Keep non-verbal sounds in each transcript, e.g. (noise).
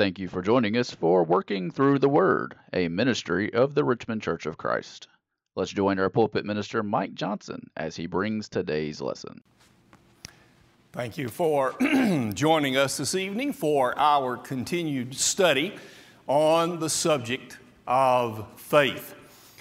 Thank you for joining us for Working Through the Word, a ministry of the Richmond Church of Christ. Let's join our pulpit minister, Mike Johnson, as he brings today's lesson. Thank you for (clears throat) joining us this evening for our continued study on the subject of faith.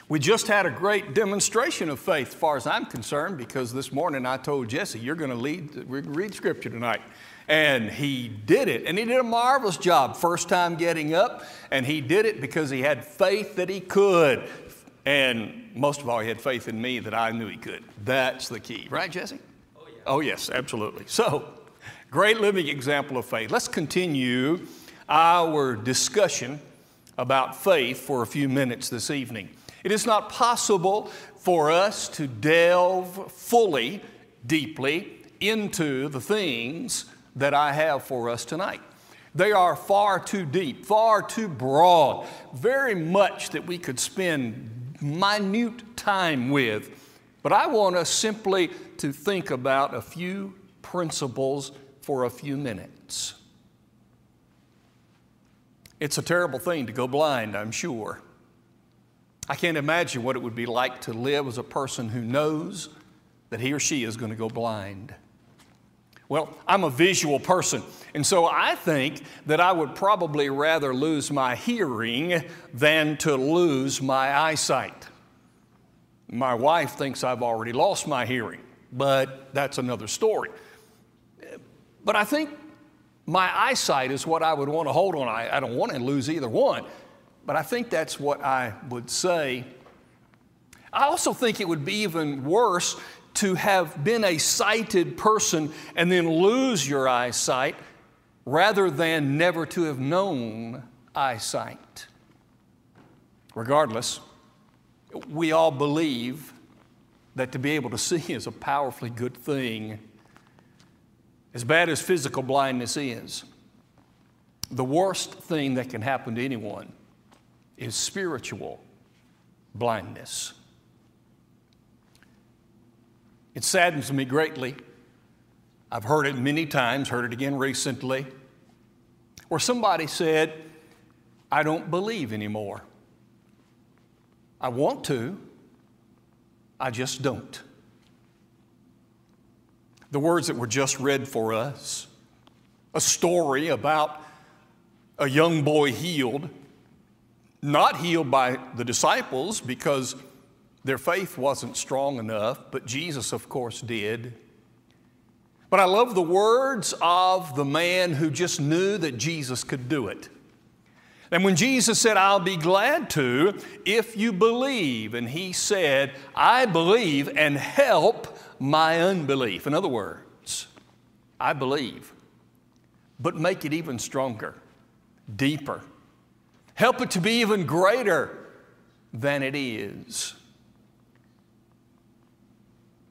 We just had a great demonstration of faith, as far as I'm concerned, because this morning I told Jesse, You're going to lead, read Scripture tonight. And he did it. And he did a marvelous job first time getting up. And he did it because he had faith that he could. And most of all, he had faith in me that I knew he could. That's the key. Right, Jesse? Oh, yeah. oh yes, absolutely. So, great living example of faith. Let's continue our discussion about faith for a few minutes this evening. It is not possible for us to delve fully, deeply into the things that I have for us tonight. They are far too deep, far too broad, very much that we could spend minute time with. But I want us simply to think about a few principles for a few minutes. It's a terrible thing to go blind, I'm sure. I can't imagine what it would be like to live as a person who knows that he or she is going to go blind. Well, I'm a visual person, and so I think that I would probably rather lose my hearing than to lose my eyesight. My wife thinks I've already lost my hearing, but that's another story. But I think my eyesight is what I would want to hold on. I, I don't want to lose either one, but I think that's what I would say. I also think it would be even worse to have been a sighted person and then lose your eyesight rather than never to have known eyesight. Regardless, we all believe that to be able to see is a powerfully good thing. As bad as physical blindness is, the worst thing that can happen to anyone is spiritual blindness. It saddens me greatly. I've heard it many times, heard it again recently, where somebody said, I don't believe anymore. I want to, I just don't. The words that were just read for us, a story about a young boy healed, not healed by the disciples because their faith wasn't strong enough, but Jesus, of course, did. But I love the words of the man who just knew that Jesus could do it. And when Jesus said, I'll be glad to if you believe, and he said, I believe and help my unbelief. In other words, I believe, but make it even stronger, deeper. Help it to be even greater than it is.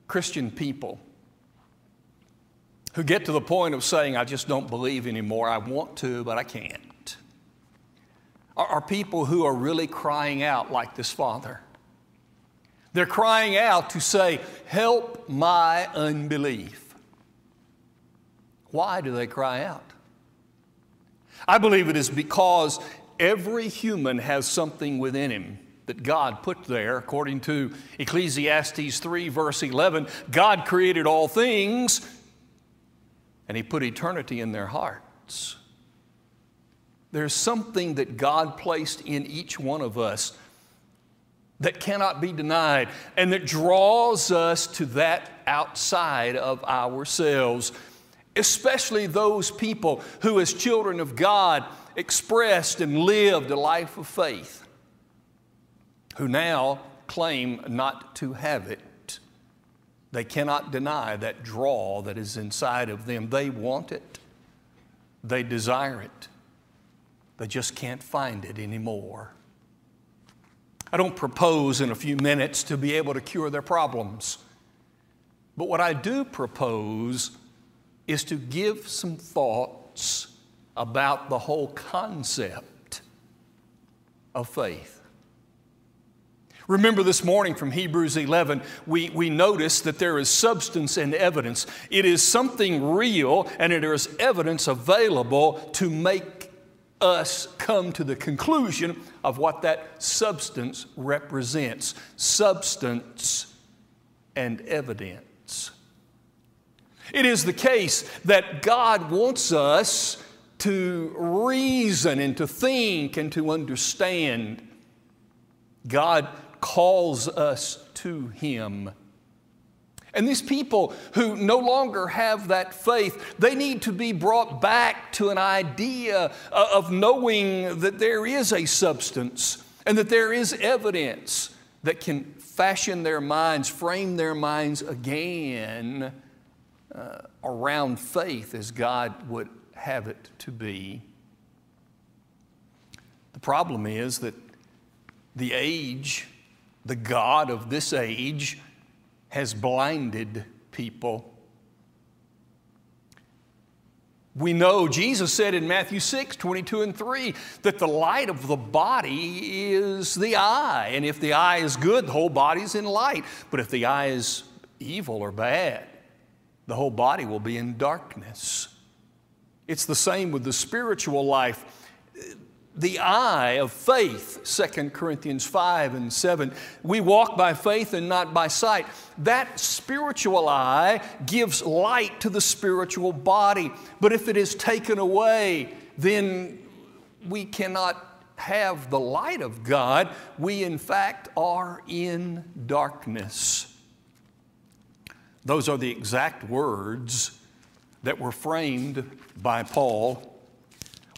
Christian people who get to the point of saying, I just don't believe anymore. I want to, but I can't. Are, are people who are really crying out like this father. They're crying out to say, Help my unbelief. Why do they cry out? I believe it is because every human has something within him that God put there. According to Ecclesiastes 3, verse 11, God created all things and He put eternity in their hearts. There's something that God placed in each one of us that cannot be denied and that draws us to that outside of ourselves, especially those people who, as children of God, expressed and lived a life of faith who now claim not to have it. They cannot deny that draw that is inside of them. They want it, they desire it, they just can't find it anymore. I don't propose in a few minutes to be able to cure their problems. But what I do propose is to give some thoughts about the whole concept of faith. Remember this morning from Hebrews 11, we, we noticed that there is substance and evidence. It is something real and there is evidence available to make us come to the conclusion of what that substance represents substance and evidence. It is the case that God wants us to reason and to think and to understand. God calls us to Him. And these people who no longer have that faith, they need to be brought back to an idea of knowing that there is a substance and that there is evidence that can fashion their minds, frame their minds again uh, around faith as God would have it to be. The problem is that the age, the God of this age, has blinded people. We know Jesus said in Matthew 6, 22 and 3, that the light of the body is the eye. And if the eye is good, the whole body is in light. But if the eye is evil or bad, the whole body will be in darkness. It's the same with the spiritual life. The eye of faith, 2 Corinthians 5 and 7. We walk by faith and not by sight. That spiritual eye gives light to the spiritual body. But if it is taken away, then we cannot have the light of God. We, in fact, are in darkness. Those are the exact words that were framed by Paul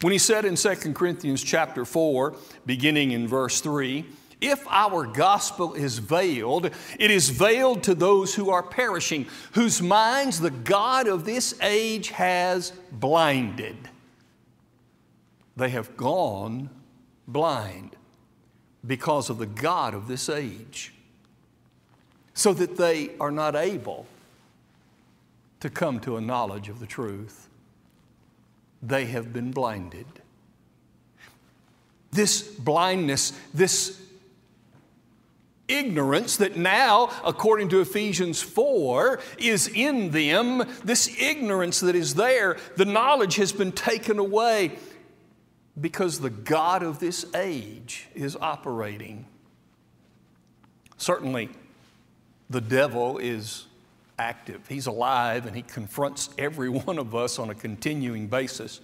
when he said in 2 Corinthians chapter 4, beginning in verse 3, if our gospel is veiled, it is veiled to those who are perishing, whose minds the God of this age has blinded. They have gone blind because of the God of this age, so that they are not able to come to a knowledge of the truth they have been blinded. This blindness, this ignorance that now, according to Ephesians 4, is in them, this ignorance that is there, the knowledge has been taken away because the God of this age is operating. Certainly, the devil is active. He's alive and he confronts every (laughs) one of us on a continuing basis.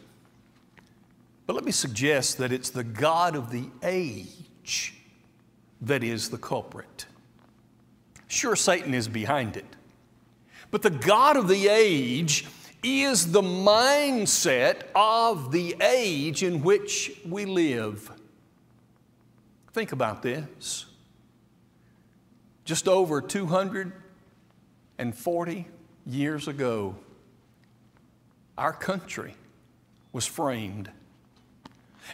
But let me suggest that it's the God of the age that is the culprit. Sure, Satan is behind it. But the God of the age is the mindset of the age in which we live. Think about this. Just over 200 and 40 years ago, our country was framed.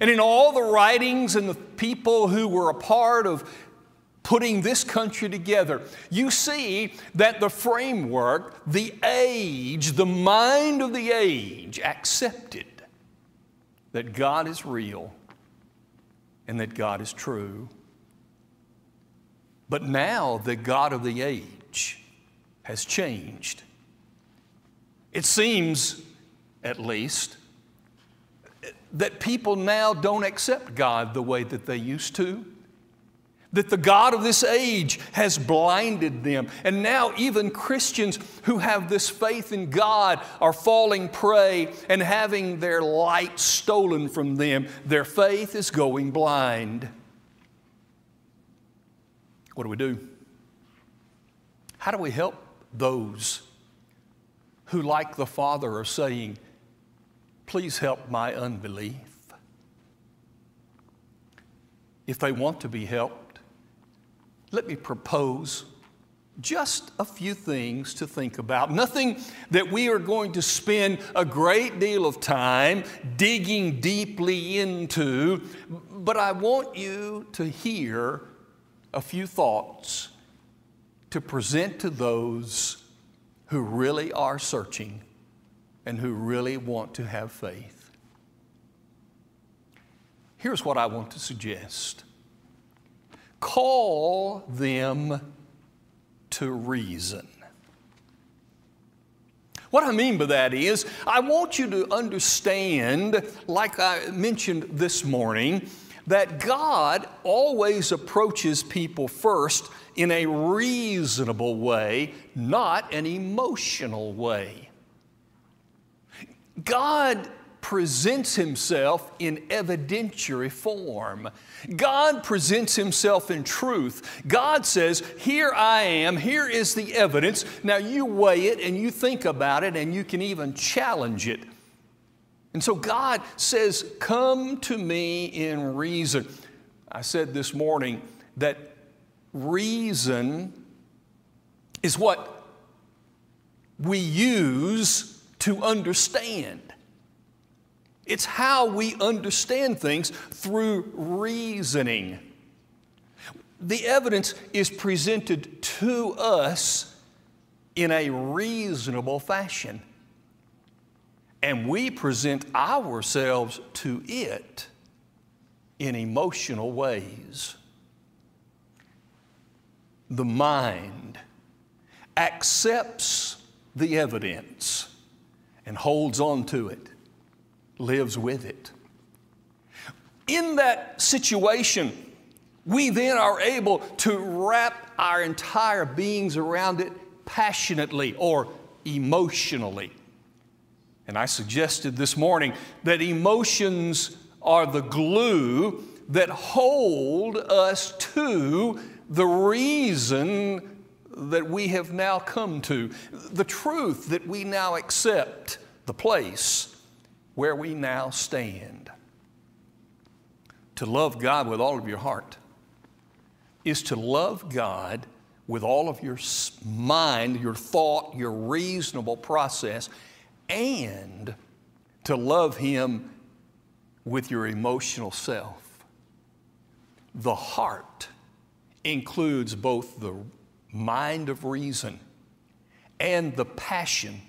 And in all the writings and the people who were a part of putting this country together, you see that the framework, the age, the mind of the age accepted that God is real and that God is true. But now the God of the age has changed. It seems, at least, that people now don't accept God the way that they used to. That the God of this age has blinded them. And now, even Christians who have this faith in God are falling prey and having their light stolen from them. Their faith is going blind. What do we do? How do we help those who, like the Father, are saying, Please help my unbelief. If they want to be helped, let me propose just a few things to think about. Nothing that we are going to spend a great deal of time digging deeply into, but I want you to hear a few thoughts to present to those who really are searching and who really want to have faith. Here's what I want to suggest call them to reason. What I mean by that is, I want you to understand, like I mentioned this morning, that God always approaches people first in a reasonable way, not an emotional way. God presents himself in evidentiary form. God presents himself in truth. God says, Here I am, here is the evidence. Now you weigh it and you think about it and you can even challenge it. And so God says, Come to me in reason. I said this morning that reason is what we use to understand. It's how we understand things through reasoning. The evidence is presented to us in a reasonable fashion, and we present ourselves to it in emotional ways. The mind accepts the evidence and holds on to it lives with it. In that situation, we then are able to wrap our entire beings around it passionately or emotionally. And I suggested this morning that emotions are the glue that hold us to the reason that we have now come to, the truth that we now accept, the place where we now stand. To love God with all of your heart is to love God with all of your mind, your thought, your reasonable process, and to love Him with your emotional self. The heart includes both the mind of reason and the passion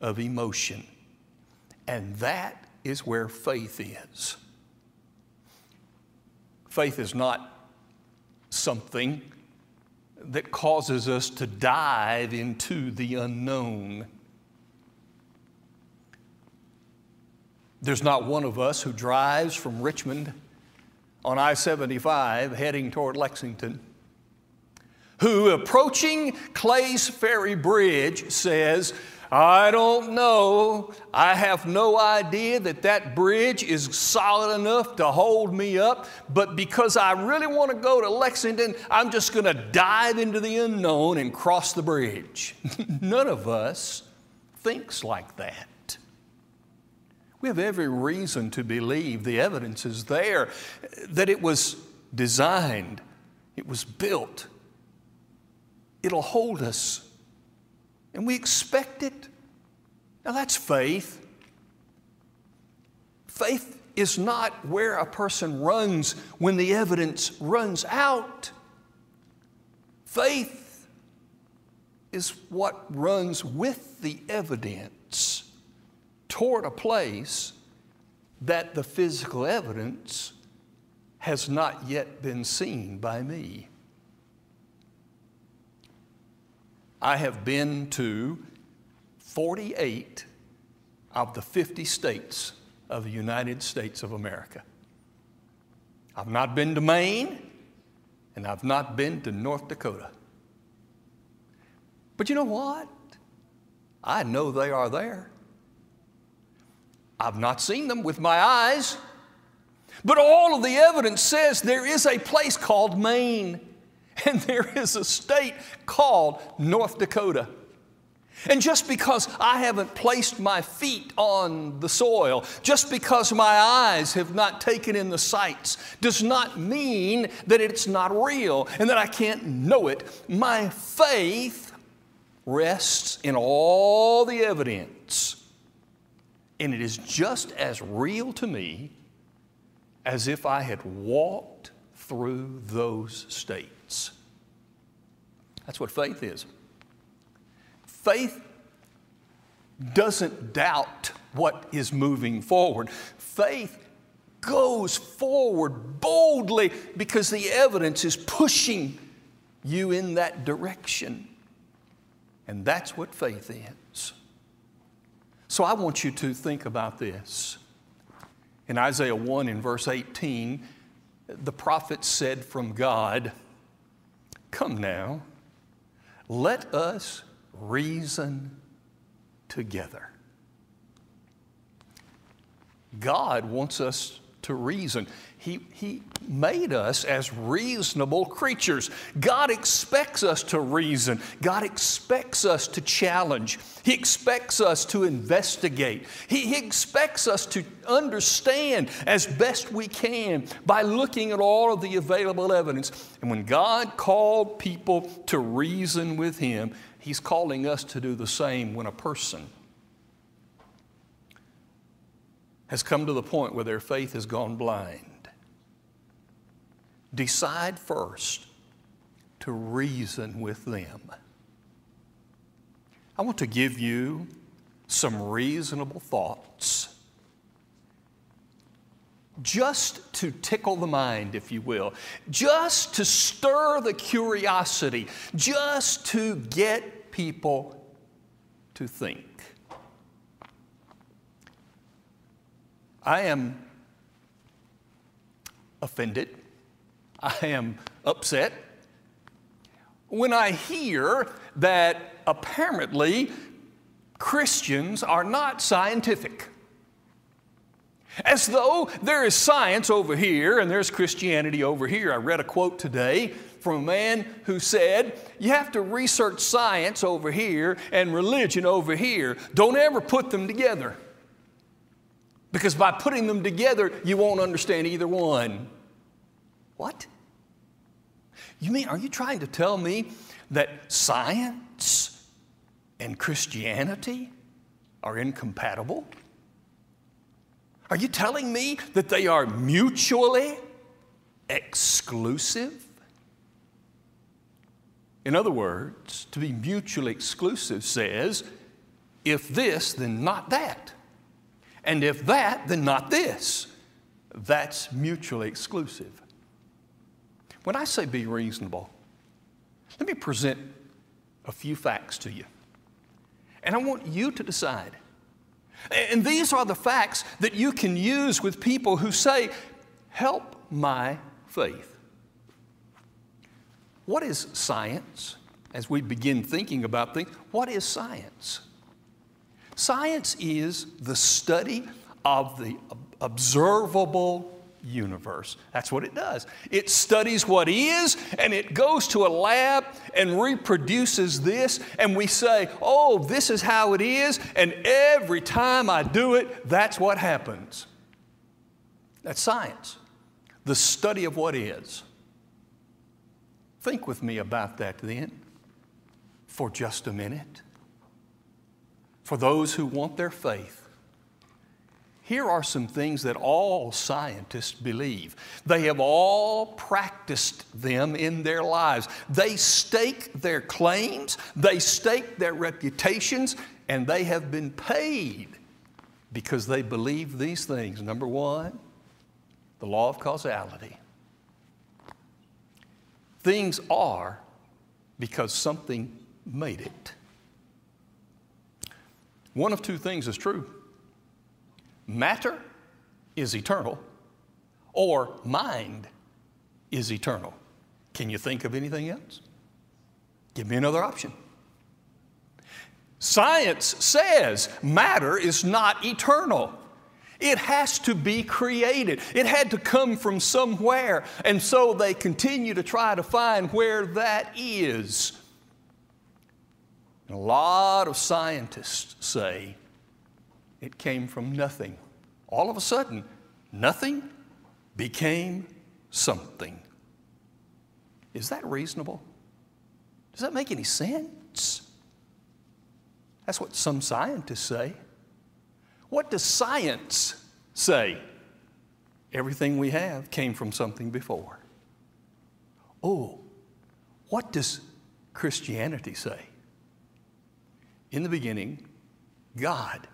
of emotion. And that is where faith is. Faith is not something that causes us to dive into the unknown. There's not one of us who drives from Richmond on I 75 heading toward Lexington who, approaching Clay's Ferry Bridge, says, I don't know. I have no idea that that bridge is solid enough to hold me up, but because I really want to go to Lexington, I'm just going to dive into the unknown and cross the bridge. (laughs) None of us thinks like that. We have every reason to believe the evidence is there that it was designed, it was built, it'll hold us and we expect it. Now that's faith. Faith is not where a person runs when the evidence runs out. Faith is what runs with the evidence toward a place that the physical evidence has not yet been seen by me. I have been to 48 of the 50 states of the United States of America. I've not been to Maine, and I've not been to North Dakota. But you know what? I know they are there. I've not seen them with my eyes, but all of the evidence says there is a place called Maine. (laughs) and there is a state called North Dakota. And just because I haven't placed my feet on the soil, just because my eyes have not taken in the sights, does not mean that it's not real and that I can't know it. My faith rests in all the evidence, and it is just as real to me as if I had walked through those states. That's what faith is. Faith doesn't doubt what is moving forward. Faith goes forward boldly because the evidence is pushing you in that direction. And that's what faith is. So I want you to think about this. In Isaiah 1 in verse 18, the prophet said from God, Come now, let us reason together. God wants us to reason. He, he made us as reasonable creatures. God expects us to reason. God expects us to challenge. He expects us to investigate. He, he expects us to understand as best we can by looking at all of the available evidence. And when God called people to reason with Him, He's calling us to do the same when a person has come to the point where their faith has gone blind. Decide first to reason with them. I want to give you some reasonable thoughts just to tickle the mind, if you will, just to stir the curiosity, just to get people to think. I am offended. I am upset when I hear that apparently Christians are not scientific. As though there is science over here and there's Christianity over here. I read a quote today from a man who said, You have to research science over here and religion over here. Don't ever put them together. Because by putting them together, you won't understand either one. What? You mean, are you trying to tell me that science and Christianity are incompatible? Are you telling me that they are mutually exclusive? In other words, to be mutually exclusive says, if this, then not that. And if that, then not this. That's mutually exclusive. When I say be reasonable, let me present a few facts to you. And I want you to decide. And these are the facts that you can use with people who say, Help my faith. What is science? As we begin thinking about things, what is science? Science is the study of the observable universe. That's what it does. It studies what is and it goes to a lab and reproduces this, and we say, oh, this is how it is, and every time I do it, that's what happens. That's science, the study of what is. Think with me about that then for just a minute for those who want their faith. Here are some things that all scientists believe. They have all practiced them in their lives. They stake their claims, they stake their reputations, and they have been paid because they believe these things. Number one, the law of causality. Things are because something made it. One of two things is true matter is eternal, or mind is eternal. Can you think of anything else? Give me another option. Science says matter is not eternal. It has to be created. It had to come from somewhere. And so they continue to try to find where that is. And a lot of scientists say it came from nothing. All of a sudden, nothing became something. Is that reasonable? Does that make any sense? That's what some scientists say. What does science say? Everything we have came from something before. Oh, what does Christianity say? In the beginning, God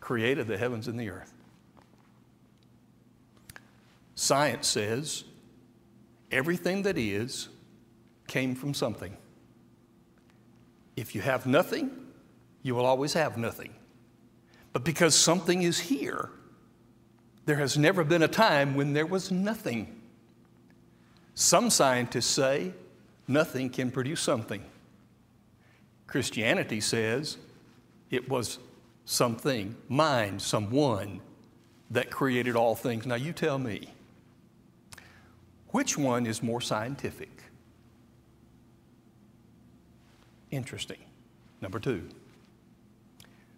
created the heavens and the earth. Science says everything that is came from something. If you have nothing, you will always have nothing. But because something is here, there has never been a time when there was nothing. Some scientists say nothing can produce something. Christianity says it was something, mind, someone that created all things. Now you tell me, which one is more scientific? Interesting. Number two,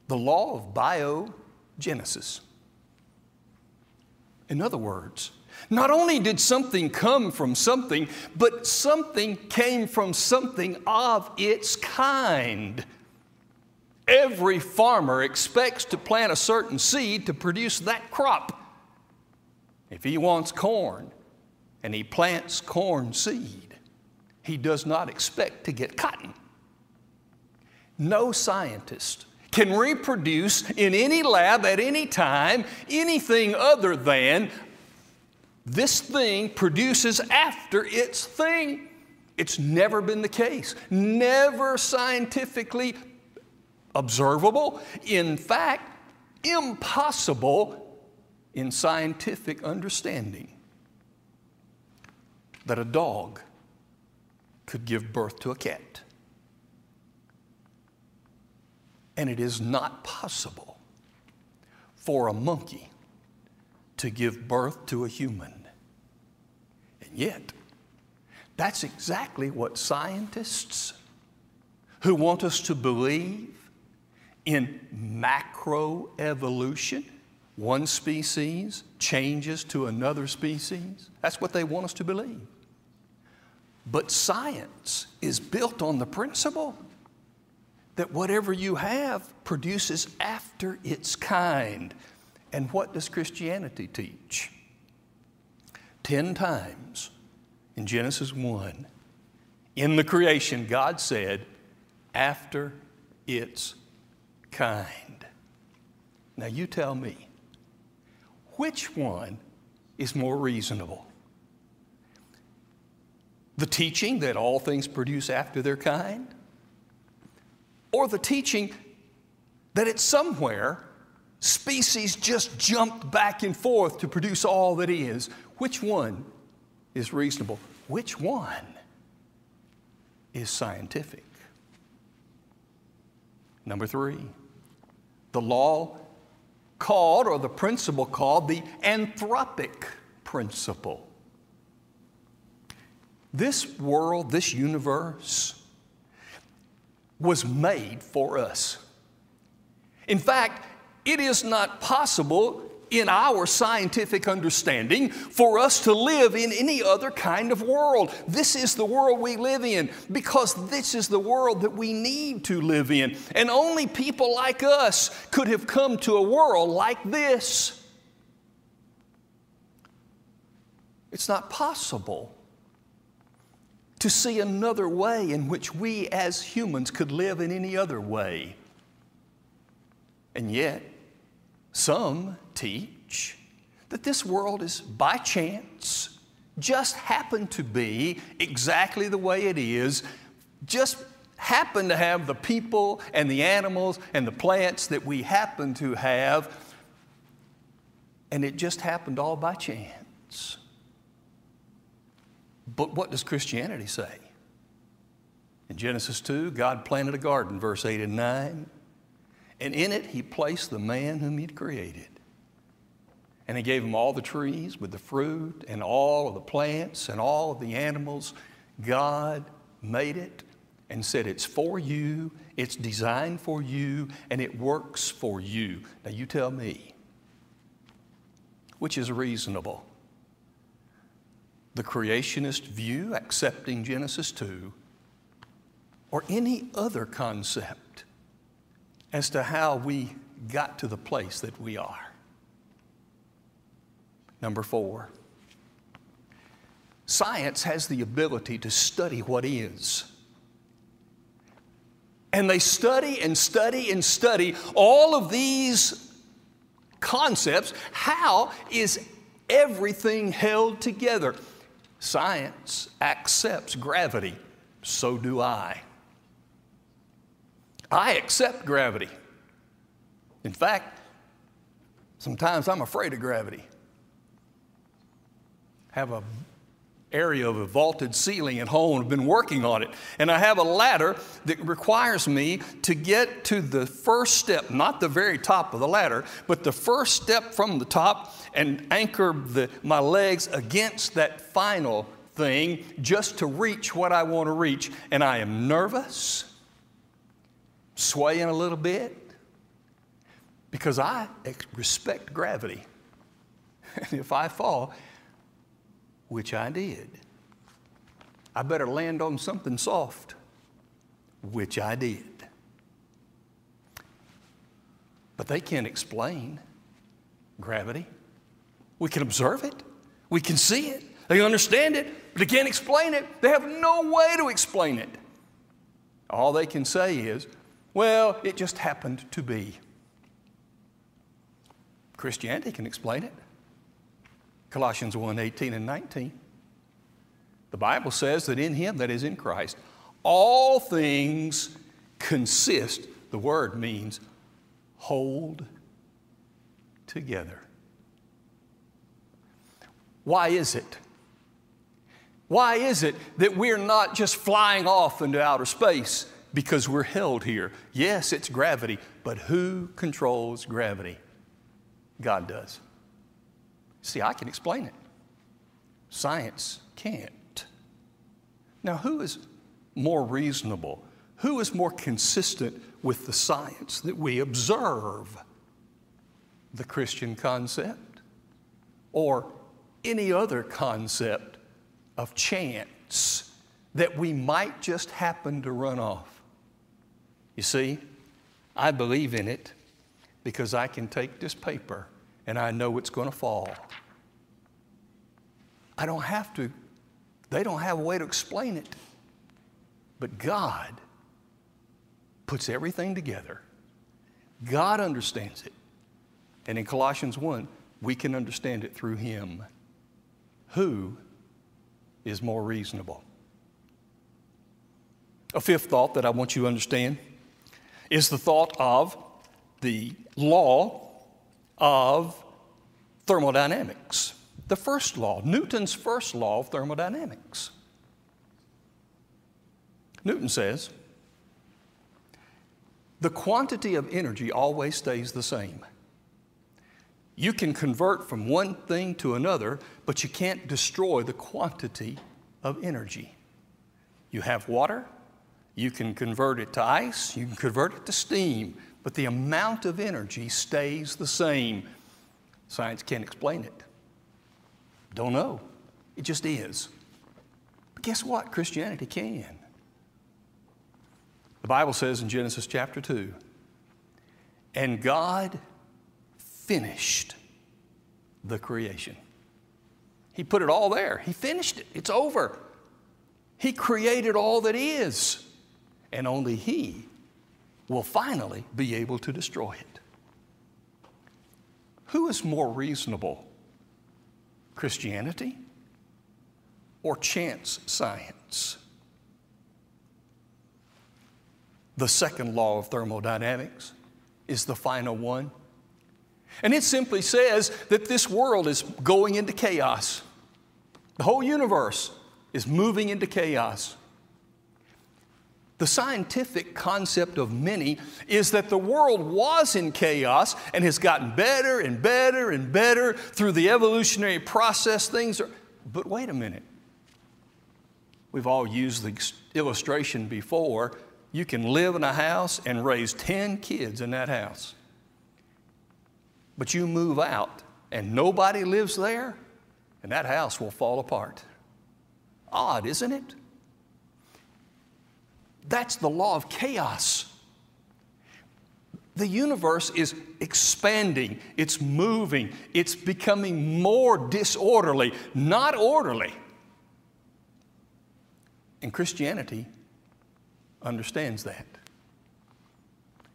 the law of biogenesis. In other words, not only did something come from something, but something came from something of its kind. Every farmer expects to plant a certain seed to produce that crop. If he wants corn and he plants corn seed, he does not expect to get cotton. No scientist can reproduce in any lab at any time anything other than this thing produces after its thing. It's never been the case, never scientifically observable, in fact, impossible in scientific understanding that a dog could give birth to a cat. And it is not possible for a monkey to give birth to a human. Yet, that's exactly what scientists who want us to believe in macroevolution, one species changes to another species. That's what they want us to believe. But science is built on the principle that whatever you have produces after its kind. And what does Christianity teach? Ten times in Genesis 1, in the creation, God said, after its kind. Now you tell me, which one is more reasonable? The teaching that all things produce after their kind? Or the teaching that it's somewhere species just jumped back and forth to produce all that is? Which one is reasonable? Which one is scientific? Number three, the law called, or the principle called, the anthropic principle. This world, this universe, was made for us. In fact, it is not possible in our scientific understanding for us to live in any other kind of world. This is the world we live in because this is the world that we need to live in. And only people like us could have come to a world like this. It's not possible to see another way in which we as humans could live in any other way. And yet, some teach that this world is by chance, just happened to be exactly the way it is, just happen to have the people and the animals and the plants that we happen to have, and it just happened all by chance. But what does Christianity say? In Genesis 2, God planted a garden, verse 8 and 9. And in it, he placed the man whom he'd created. And he gave him all the trees with the fruit and all of the plants and all of the animals. God made it and said, It's for you, it's designed for you, and it works for you. Now you tell me, which is reasonable? The creationist view, accepting Genesis 2, or any other concept as to how we got to the place that we are. Number four, science has the ability to study what is. And they study and study and study all of these concepts. How is everything held together? Science accepts gravity, so do I. I accept gravity. In fact, Sometimes I'm afraid of gravity. Have a area of a vaulted ceiling at home. I've been working on it. And I have a ladder that requires me to get to the first step, not the very top of the ladder, but the first step from the top and anchor the, my legs against that final thing just to reach what I want to reach. And I am nervous, swaying a little bit, because I respect gravity. (laughs) And if I fall, which I did. I better land on something soft, which I did. But they can't explain gravity. We can observe it, we can see it, they understand it, but they can't explain it. They have no way to explain it. All they can say is, well, it just happened to be. Christianity can explain it. Colossians 1 18 and 19. The Bible says that in Him, that is in Christ, all things consist, the word means hold together. Why is it? Why is it that we're not just flying off into outer space because we're held here? Yes, it's gravity, but who controls gravity? God does. See, I can explain it. Science can't. Now, who is more reasonable? Who is more consistent with the science that we observe? The Christian concept or any other concept of chance that we might just happen to run off? You see, I believe in it because I can take this paper and I know it's going to fall. I don't have to, they don't have a way to explain it. But God puts everything together. God understands it. And in Colossians 1, we can understand it through Him. Who is more reasonable? A fifth thought that I want you to understand is the thought of the law of thermodynamics. The first law, Newton's first law of thermodynamics. Newton says, the quantity of energy always stays the same. You can convert from one thing to another, but you can't destroy the quantity of energy. You have water, you can convert it to ice, you can convert it to steam, but the amount of energy stays the same. Science can't explain it. Don't know. It just is. But guess what? Christianity can. The Bible says in Genesis chapter 2 and God finished the creation. He put it all there, He finished it, it's over. He created all that is, and only He will finally be able to destroy it. Who is more reasonable, Christianity or chance science? The second law of thermodynamics is the final one. And it simply says that this world is going into chaos. The whole universe is moving into chaos. The scientific concept of many is that the world was in chaos and has gotten better and better and better through the evolutionary process. Things are, but wait a minute. We've all used the illustration before. You can live in a house and raise 10 kids in that house. But you move out and nobody lives there, and that house will fall apart. Odd, isn't it? That's the law of chaos. The universe is expanding, it's moving, it's becoming more disorderly, not orderly. And Christianity understands that.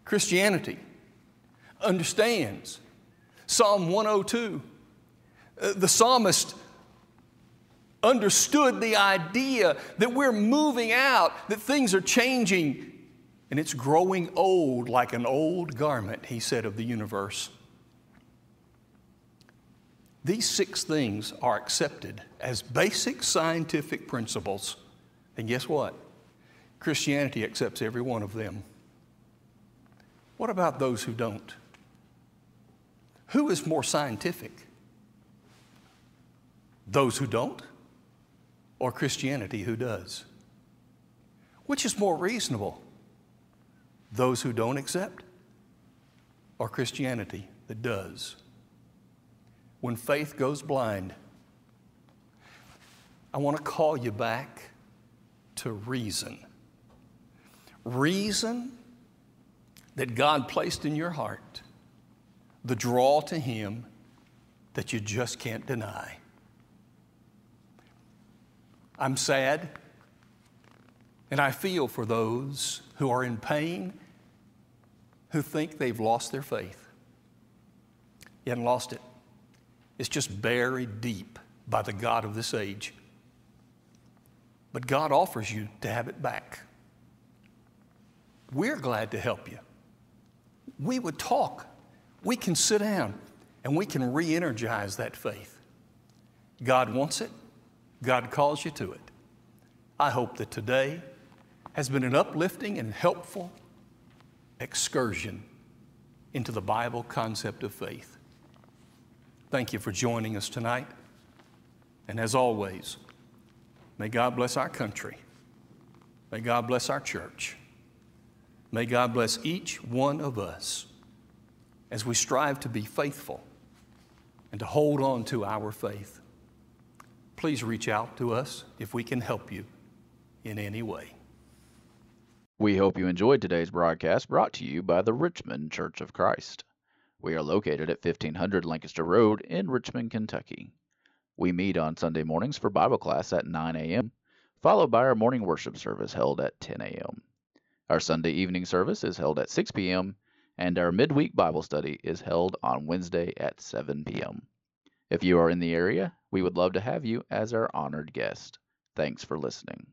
Christianity understands. Psalm 102, uh, the psalmist understood the idea that we're moving out, that things are changing, and it's growing old like an old garment, he said of the universe. These six things are accepted as basic scientific principles. And guess what? Christianity accepts every one of them. What about those who don't? Who is more scientific? Those who don't? Or Christianity who does? Which is more reasonable? Those who don't accept? Or Christianity that does? When faith goes blind, I want to call you back to reason. Reason that God placed in your heart, the draw to Him that you just can't deny. I'm sad, and I feel for those who are in pain, who think they've lost their faith. You haven't lost it, it's just buried deep by the God of this age. But God offers you to have it back. We're glad to help you. We would talk. We can sit down and we can re energize that faith. God wants it, God calls you to it. I hope that today has been an uplifting and helpful excursion into the Bible concept of faith. Thank you for joining us tonight. And as always, may God bless our country. May God bless our church. May God bless each one of us as we strive to be faithful and to hold on to our faith. Please reach out to us if we can help you in any way. We hope you enjoyed today's broadcast brought to you by the Richmond Church of Christ. We are located at 1500 Lancaster Road in Richmond, Kentucky. We meet on Sunday mornings for Bible class at 9 a.m., followed by our morning worship service held at 10 a.m. Our Sunday evening service is held at 6 p.m., and our midweek Bible study is held on Wednesday at 7 p.m. If you are in the area, we would love to have you as our honored guest. Thanks for listening.